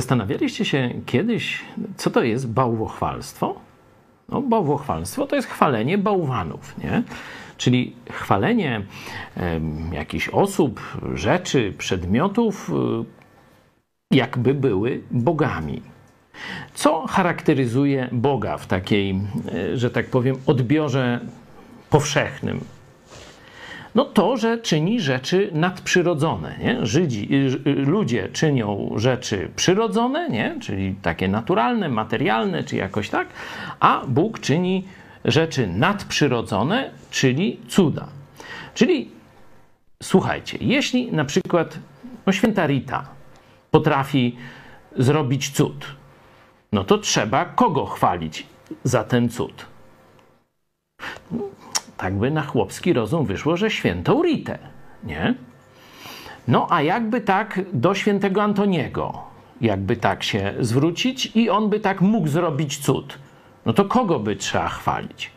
Zastanawialiście się kiedyś, co to jest bałwochwalstwo? No, bałwochwalstwo to jest chwalenie bałwanów, nie? Czyli chwalenie jakichś osób, rzeczy, przedmiotów, y, jakby były bogami. Co charakteryzuje Boga w takiej, y, że tak powiem, odbiorze powszechnym? No to, że czyni rzeczy nadprzyrodzone. Nie? Żydzi, y, y, ludzie czynią rzeczy przyrodzone, nie? czyli takie naturalne, materialne, czy jakoś tak, a Bóg czyni rzeczy nadprzyrodzone, czyli cuda. Czyli słuchajcie, jeśli na przykład no, święta Rita potrafi zrobić cud, no to trzeba kogo chwalić za ten cud? Tak by na chłopski rozum wyszło, że świętą Ritę, nie? No a jakby tak do świętego Antoniego, jakby tak się zwrócić i on by tak mógł zrobić cud, no to kogo by trzeba chwalić?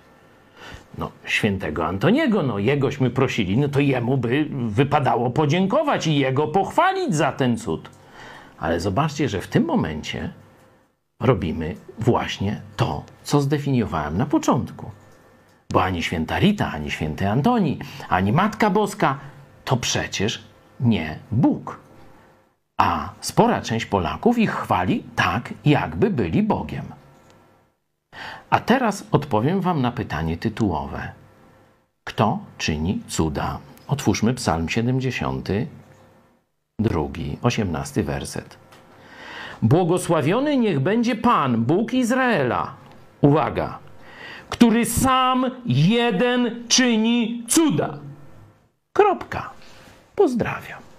No, świętego Antoniego, no jegośmy prosili, no to jemu by wypadało podziękować i jego pochwalić za ten cud. Ale zobaczcie, że w tym momencie robimy właśnie to, co zdefiniowałem na początku. Bo ani święta Rita, ani święty Antoni, ani Matka Boska to przecież nie Bóg. A spora część Polaków ich chwali tak, jakby byli Bogiem. A teraz odpowiem Wam na pytanie tytułowe. Kto czyni cuda? Otwórzmy Psalm 72, 18 werset. Błogosławiony niech będzie Pan, Bóg Izraela. Uwaga, który sam jeden czyni cuda. Kropka. Pozdrawiam.